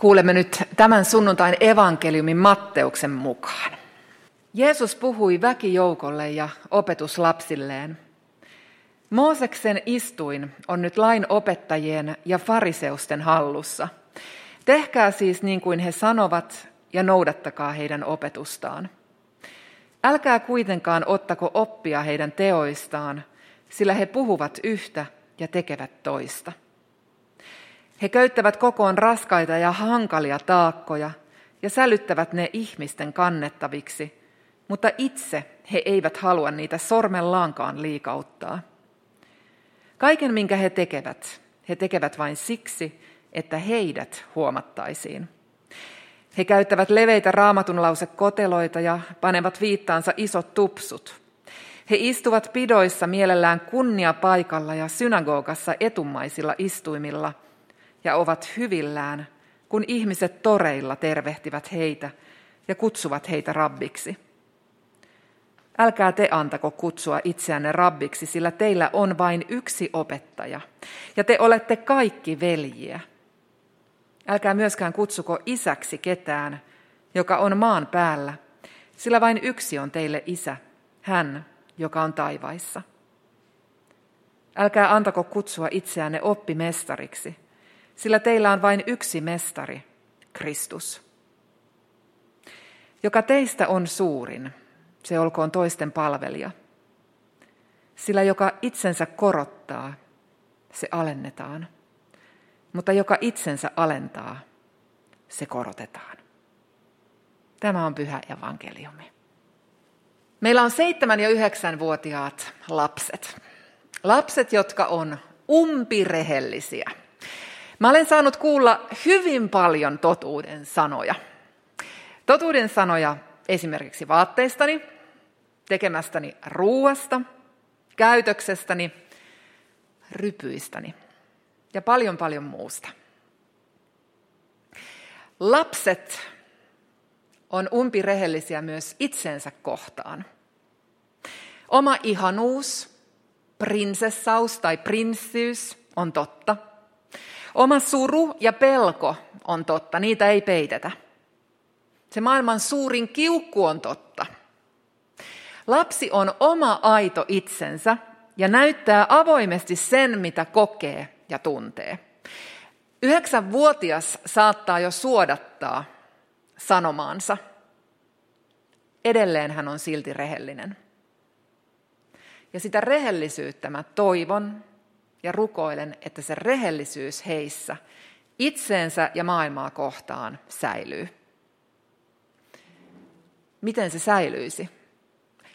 Kuulemme nyt tämän sunnuntain evankeliumin Matteuksen mukaan. Jeesus puhui väkijoukolle ja opetuslapsilleen. Mooseksen istuin on nyt lain opettajien ja fariseusten hallussa. Tehkää siis niin kuin he sanovat ja noudattakaa heidän opetustaan. Älkää kuitenkaan ottako oppia heidän teoistaan, sillä he puhuvat yhtä ja tekevät toista. He köyttävät kokoon raskaita ja hankalia taakkoja ja sälyttävät ne ihmisten kannettaviksi, mutta itse he eivät halua niitä sormellaankaan liikauttaa. Kaiken, minkä he tekevät, he tekevät vain siksi, että heidät huomattaisiin. He käyttävät leveitä raamatunlausekoteloita ja panevat viittaansa isot tupsut. He istuvat pidoissa mielellään kunnia paikalla ja synagogassa etumaisilla istuimilla – ja ovat hyvillään, kun ihmiset toreilla tervehtivät heitä ja kutsuvat heitä rabbiksi. Älkää te antako kutsua itseänne rabbiksi, sillä teillä on vain yksi opettaja, ja te olette kaikki veljiä. Älkää myöskään kutsuko isäksi ketään, joka on maan päällä, sillä vain yksi on teille isä, hän, joka on taivaissa. Älkää antako kutsua itseänne oppimestariksi, sillä teillä on vain yksi mestari, Kristus. Joka teistä on suurin, se olkoon toisten palvelija. Sillä joka itsensä korottaa, se alennetaan. Mutta joka itsensä alentaa, se korotetaan. Tämä on pyhä evankeliumi. Meillä on seitsemän- ja yhdeksänvuotiaat lapset. Lapset, jotka on umpirehellisiä. Mä olen saanut kuulla hyvin paljon totuuden sanoja. Totuuden sanoja esimerkiksi vaatteistani, tekemästäni ruuasta, käytöksestäni, rypyistäni ja paljon paljon muusta. Lapset on umpirehellisiä myös itsensä kohtaan. Oma ihanuus, prinsessaus tai prinssyys on totta – Oma suru ja pelko on totta, niitä ei peitetä. Se maailman suurin kiukku on totta. Lapsi on oma aito itsensä ja näyttää avoimesti sen, mitä kokee ja tuntee. Yhdeksänvuotias saattaa jo suodattaa sanomaansa. Edelleen hän on silti rehellinen. Ja sitä rehellisyyttä mä toivon ja rukoilen, että se rehellisyys heissä itseensä ja maailmaa kohtaan säilyy. Miten se säilyisi?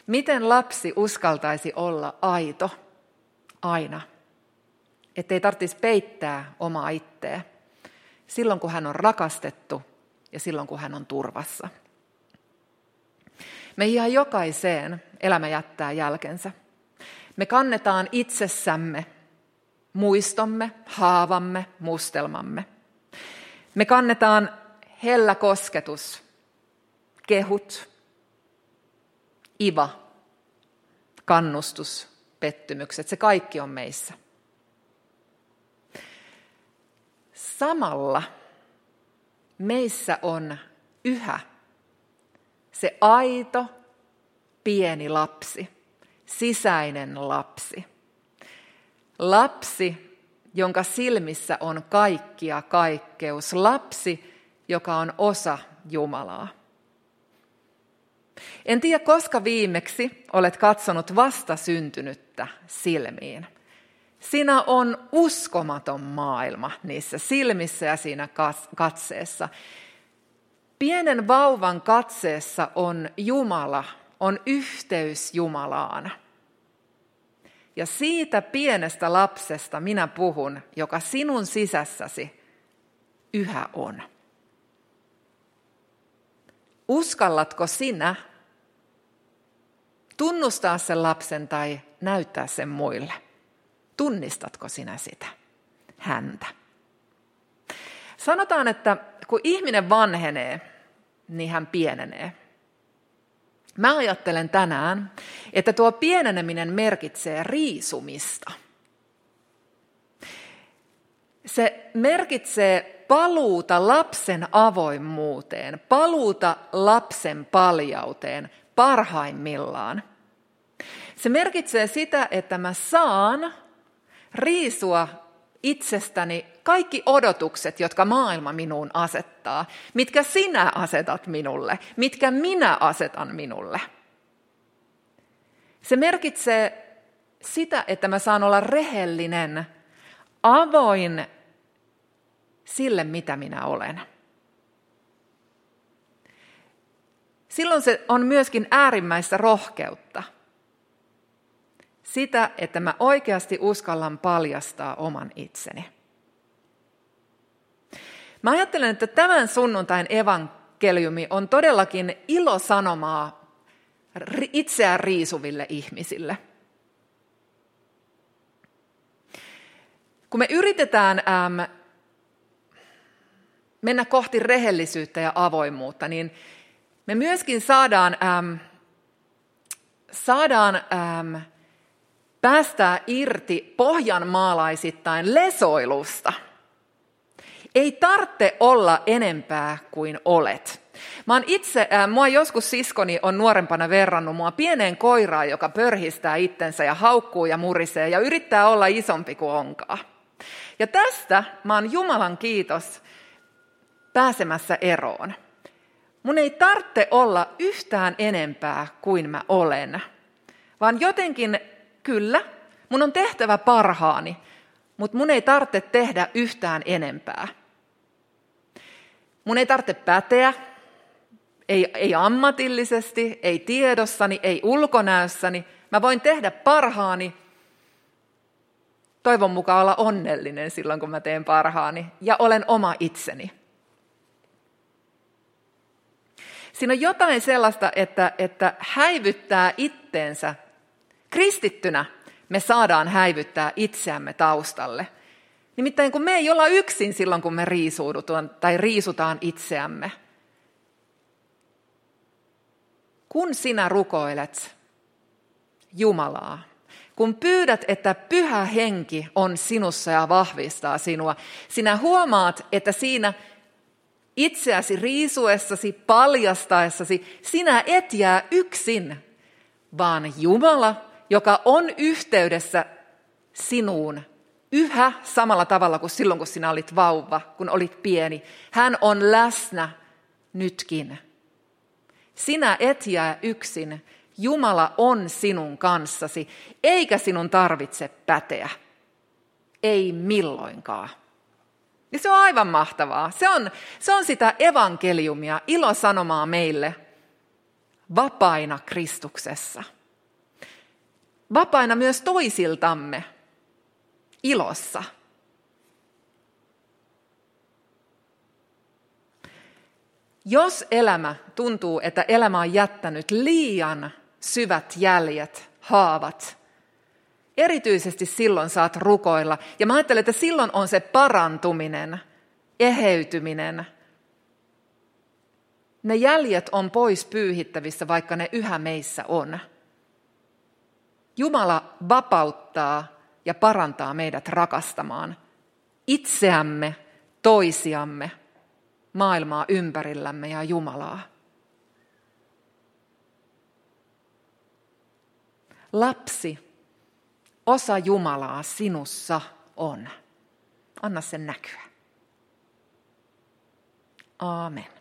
Miten lapsi uskaltaisi olla aito aina? Ettei tarvitsisi peittää omaa itteä silloin, kun hän on rakastettu ja silloin, kun hän on turvassa. Me ihan jokaiseen elämä jättää jälkensä. Me kannetaan itsessämme muistomme, haavamme, mustelmamme. Me kannetaan hellä kosketus, kehut, iva, kannustus, pettymykset, se kaikki on meissä. Samalla meissä on yhä se aito pieni lapsi, sisäinen lapsi – Lapsi, jonka silmissä on kaikkia kaikkeus. Lapsi, joka on osa Jumalaa. En tiedä, koska viimeksi olet katsonut vasta syntynyttä silmiin. Siinä on uskomaton maailma niissä silmissä ja siinä katseessa. Pienen vauvan katseessa on Jumala, on yhteys Jumalaan – ja siitä pienestä lapsesta minä puhun, joka sinun sisässäsi yhä on. Uskallatko sinä tunnustaa sen lapsen tai näyttää sen muille? Tunnistatko sinä sitä, häntä? Sanotaan, että kun ihminen vanhenee, niin hän pienenee. Mä ajattelen tänään, että tuo pieneneminen merkitsee riisumista. Se merkitsee paluuta lapsen avoimuuteen, paluuta lapsen paljauteen parhaimmillaan. Se merkitsee sitä, että mä saan riisua itsestäni kaikki odotukset, jotka maailma minuun asettaa, mitkä sinä asetat minulle, mitkä minä asetan minulle. Se merkitsee sitä, että mä saan olla rehellinen, avoin sille, mitä minä olen. Silloin se on myöskin äärimmäistä rohkeutta. Sitä, että mä oikeasti uskallan paljastaa oman itseni. Mä ajattelen, että tämän sunnuntain evankeliumi on todellakin ilosanomaa itseään riisuville ihmisille. Kun me yritetään äm, mennä kohti rehellisyyttä ja avoimuutta, niin me myöskin saadaan, äm, saadaan äm, päästää irti pohjanmaalaisittain lesoilusta. Ei tarvitse olla enempää kuin olet. Mä oon itse, äh, mua joskus siskoni on nuorempana verrannut mua pieneen koiraan, joka pörhistää itsensä ja haukkuu ja murisee ja yrittää olla isompi kuin onkaan. Ja tästä mä oon Jumalan kiitos pääsemässä eroon. Mun ei tarvitse olla yhtään enempää kuin mä olen, vaan jotenkin kyllä, mun on tehtävä parhaani, mutta mun ei tarvitse tehdä yhtään enempää. Mun ei tarvitse päteä, ei, ei ammatillisesti, ei tiedossani, ei ulkonäössäni. Mä voin tehdä parhaani, toivon mukaan olla onnellinen silloin, kun mä teen parhaani, ja olen oma itseni. Siinä on jotain sellaista, että, että häivyttää itteensä. Kristittynä me saadaan häivyttää itseämme taustalle. Nimittäin kun me ei olla yksin silloin, kun me riisuudutaan tai riisutaan itseämme. Kun sinä rukoilet Jumalaa, kun pyydät, että pyhä henki on sinussa ja vahvistaa sinua, sinä huomaat, että siinä itseäsi riisuessasi, paljastaessasi, sinä et jää yksin, vaan Jumala, joka on yhteydessä sinuun yhä samalla tavalla kuin silloin, kun sinä olit vauva, kun olit pieni. Hän on läsnä nytkin. Sinä et jää yksin. Jumala on sinun kanssasi, eikä sinun tarvitse päteä. Ei milloinkaan. Ja se on aivan mahtavaa. Se on, se on sitä evankeliumia, ilosanomaa meille vapaina Kristuksessa. Vapaina myös toisiltamme ilossa. Jos elämä tuntuu, että elämä on jättänyt liian syvät jäljet, haavat, erityisesti silloin saat rukoilla. Ja mä ajattelen, että silloin on se parantuminen, eheytyminen. Ne jäljet on pois pyyhittävissä, vaikka ne yhä meissä on. Jumala vapauttaa ja parantaa meidät rakastamaan itseämme, toisiamme, maailmaa ympärillämme ja Jumalaa. Lapsi, osa Jumalaa sinussa on. Anna sen näkyä. Aamen.